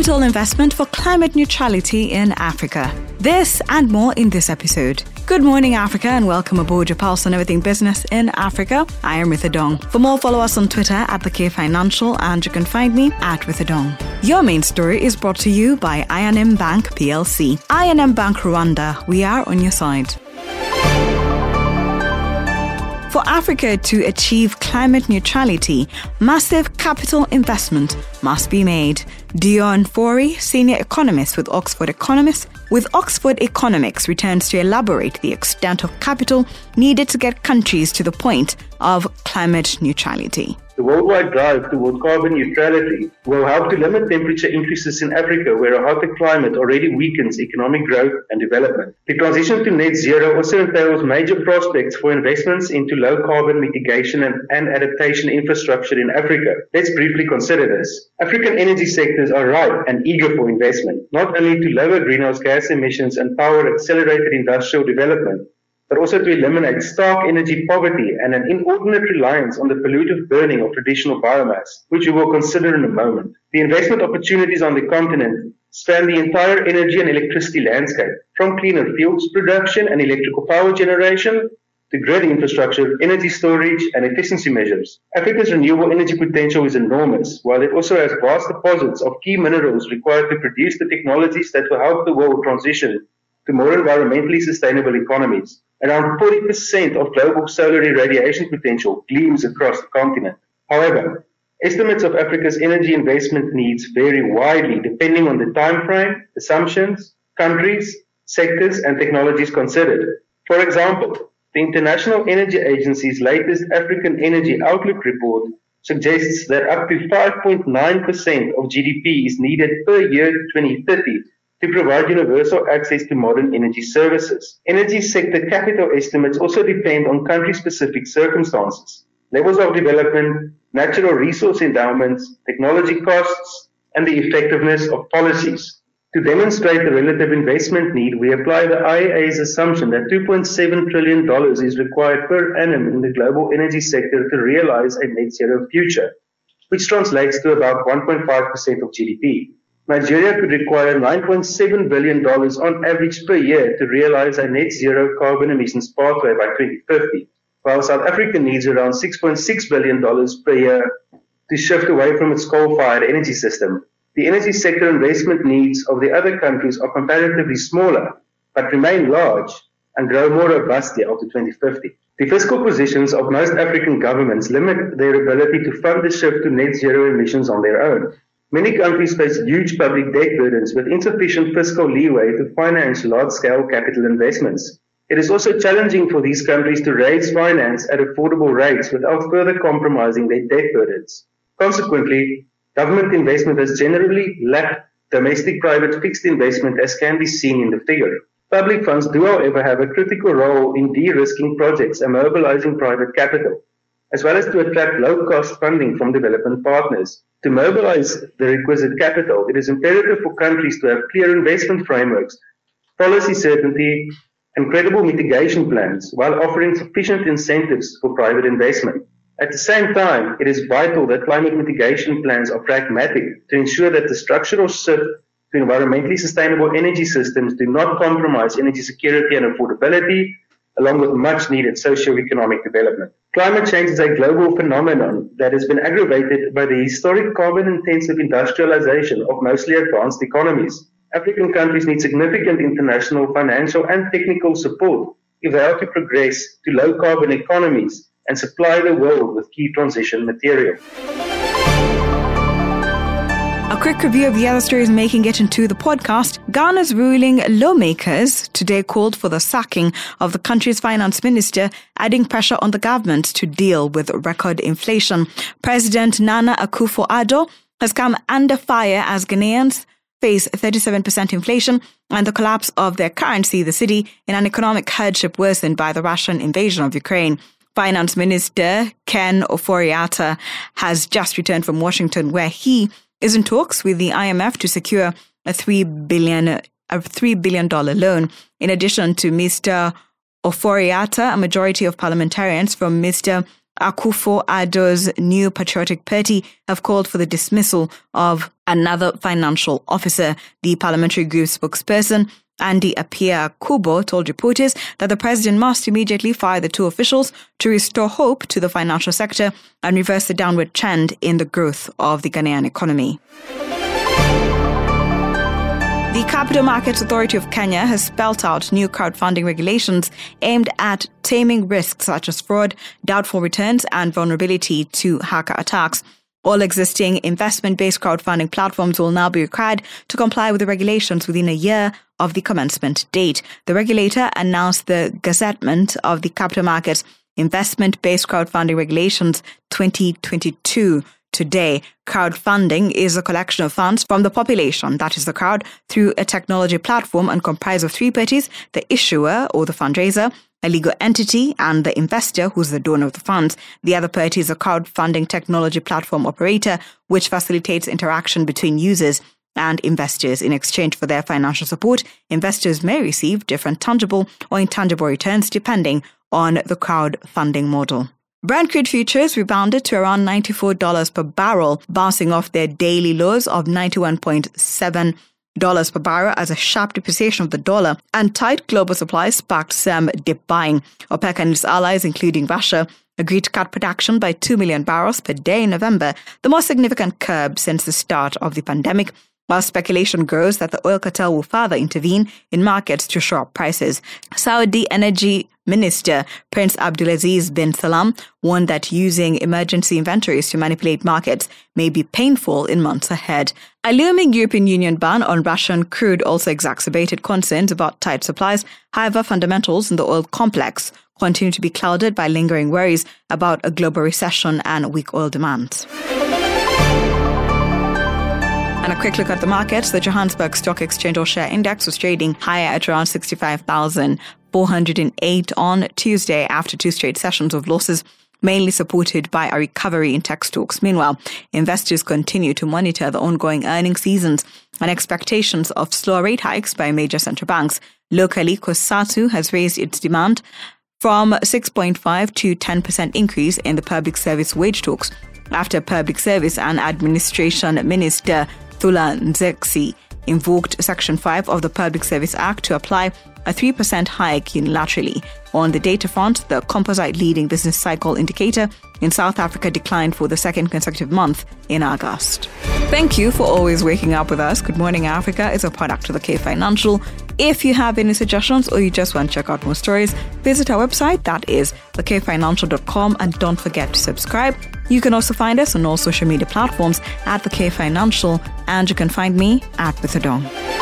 capital investment for climate neutrality in Africa. This and more in this episode. Good morning, Africa, and welcome aboard your pulse on everything business in Africa. I am Ritha Dong. For more, follow us on Twitter at the K Financial, and you can find me at Ritha Dong. Your main story is brought to you by I&M Bank PLC. I&M Bank Rwanda, we are on your side. For Africa to achieve climate neutrality, massive capital investment must be made. Dion Fourie, senior economist with Oxford Economics, with Oxford Economics returns to elaborate the extent of capital needed to get countries to the point of climate neutrality. The worldwide drive toward carbon neutrality will help to limit temperature increases in Africa, where a hotter climate already weakens economic growth and development. The transition to net zero also entails major prospects for investments into low carbon mitigation and, and adaptation infrastructure in Africa. Let's briefly consider this. African energy sectors are ripe and eager for investment, not only to lower greenhouse gas emissions and power accelerated industrial development, but also to eliminate stark energy poverty and an inordinate reliance on the pollutive burning of traditional biomass, which we will consider in a moment. The investment opportunities on the continent span the entire energy and electricity landscape, from cleaner fuels production and electrical power generation to grid infrastructure, energy storage, and efficiency measures. Africa's renewable energy potential is enormous, while it also has vast deposits of key minerals required to produce the technologies that will help the world transition to more environmentally sustainable economies. Around 40% of global solar irradiation potential gleams across the continent. However, estimates of Africa's energy investment needs vary widely depending on the time frame, assumptions, countries, sectors, and technologies considered. For example, the International Energy Agency's latest African Energy Outlook report suggests that up to 5.9% of GDP is needed per year to 2030 to provide universal access to modern energy services. Energy sector capital estimates also depend on country specific circumstances, levels of development, natural resource endowments, technology costs, and the effectiveness of policies. To demonstrate the relative investment need, we apply the IEA's assumption that $2.7 trillion is required per annum in the global energy sector to realize a net zero future, which translates to about 1.5% of GDP. Nigeria could require $9.7 billion on average per year to realize a net zero carbon emissions pathway by 2050, while South Africa needs around $6.6 billion per year to shift away from its coal fired energy system. The energy sector investment needs of the other countries are comparatively smaller, but remain large and grow more robustly after 2050. The fiscal positions of most African governments limit their ability to fund the shift to net zero emissions on their own. Many countries face huge public debt burdens with insufficient fiscal leeway to finance large-scale capital investments. It is also challenging for these countries to raise finance at affordable rates without further compromising their debt burdens. Consequently, government investment has generally lacked domestic private fixed investment as can be seen in the figure. Public funds do however have a critical role in de-risking projects and mobilizing private capital as well as to attract low-cost funding from development partners. To mobilize the requisite capital, it is imperative for countries to have clear investment frameworks, policy certainty, and credible mitigation plans while offering sufficient incentives for private investment. At the same time, it is vital that climate mitigation plans are pragmatic to ensure that the structural shift to environmentally sustainable energy systems do not compromise energy security and affordability, along with much needed socio-economic development. Climate change is a global phenomenon that has been aggravated by the historic carbon intensive industrialization of mostly advanced economies. African countries need significant international financial and technical support if they are to progress to low carbon economies and supply the world with key transition material. A quick review of the other stories making it into the podcast. Ghana's ruling lawmakers today called for the sacking of the country's finance minister, adding pressure on the government to deal with record inflation. President Nana Akufo-Addo has come under fire as Ghanaians face 37% inflation and the collapse of their currency, the cedi, in an economic hardship worsened by the Russian invasion of Ukraine. Finance Minister Ken Ofori-Atta has just returned from Washington, where he is in talks with the IMF to secure a three billion a three billion dollar loan. In addition to Mr. Ofori-Atta, a majority of parliamentarians from Mr. Akufo-Addo's new patriotic party have called for the dismissal of another financial officer. The parliamentary group spokesperson Andy Appiah Kubi told reporters that the president must immediately fire the two officials to restore hope to the financial sector and reverse the downward trend in the growth of the Ghanaian economy. The Capital Markets Authority of Kenya has spelt out new crowdfunding regulations aimed at taming risks such as fraud, doubtful returns, and vulnerability to hacker attacks. All existing investment based crowdfunding platforms will now be required to comply with the regulations within a year of the commencement date. The regulator announced the gazettement of the Capital Markets Investment Based Crowdfunding Regulations 2022 today. Crowdfunding is a collection of funds from the population, that is the crowd, through a technology platform and comprised of three parties the issuer or the fundraiser, a legal entity, and the investor, who's the donor of the funds. The other party is a crowdfunding technology platform operator, which facilitates interaction between users and investors. In exchange for their financial support, investors may receive different tangible or intangible returns depending on the crowdfunding model. Brent crude futures rebounded to around $94 per barrel, bouncing off their daily lows of 91.7 dollars per barrel as a sharp depreciation of the dollar and tight global supply sparked some dip buying. OPEC and its allies, including Russia, agreed to cut production by 2 million barrels per day in November, the most significant curb since the start of the pandemic, while speculation grows that the oil cartel will further intervene in markets to shore up prices. Saudi Energy Minister Prince Abdulaziz bin Salman warned that using emergency inventories to manipulate markets may be painful in months ahead. A looming European Union ban on Russian crude also exacerbated concerns about tight supplies. However, fundamentals in the oil complex continue to be clouded by lingering worries about a global recession and weak oil demand. And a quick look at the markets. The Johannesburg Stock Exchange All Share Index was trading higher at around 65,408 on Tuesday after two straight sessions of losses mainly supported by a recovery in tech stocks. Meanwhile, investors continue to monitor the ongoing earnings seasons and expectations of slower rate hikes by major central banks. Locally, COSATU has raised its demand from 6.5 to 10% increase in the public service wage talks after Public Service and Administration Minister Thula Nxesi invoked Section 5 of the Public Service Act to apply a 3% hike unilaterally. On the data front, the composite leading business cycle indicator in South Africa declined for the second consecutive month in August. Thank you for always waking up with us. Good Morning Africa is a product of the K Financial. If you have any suggestions or you just want to check out more stories, visit our website, that is thekfinancial.com, and don't forget to subscribe. You can also find us on all social media platforms at the K Financial, and you can find me at Bithadong.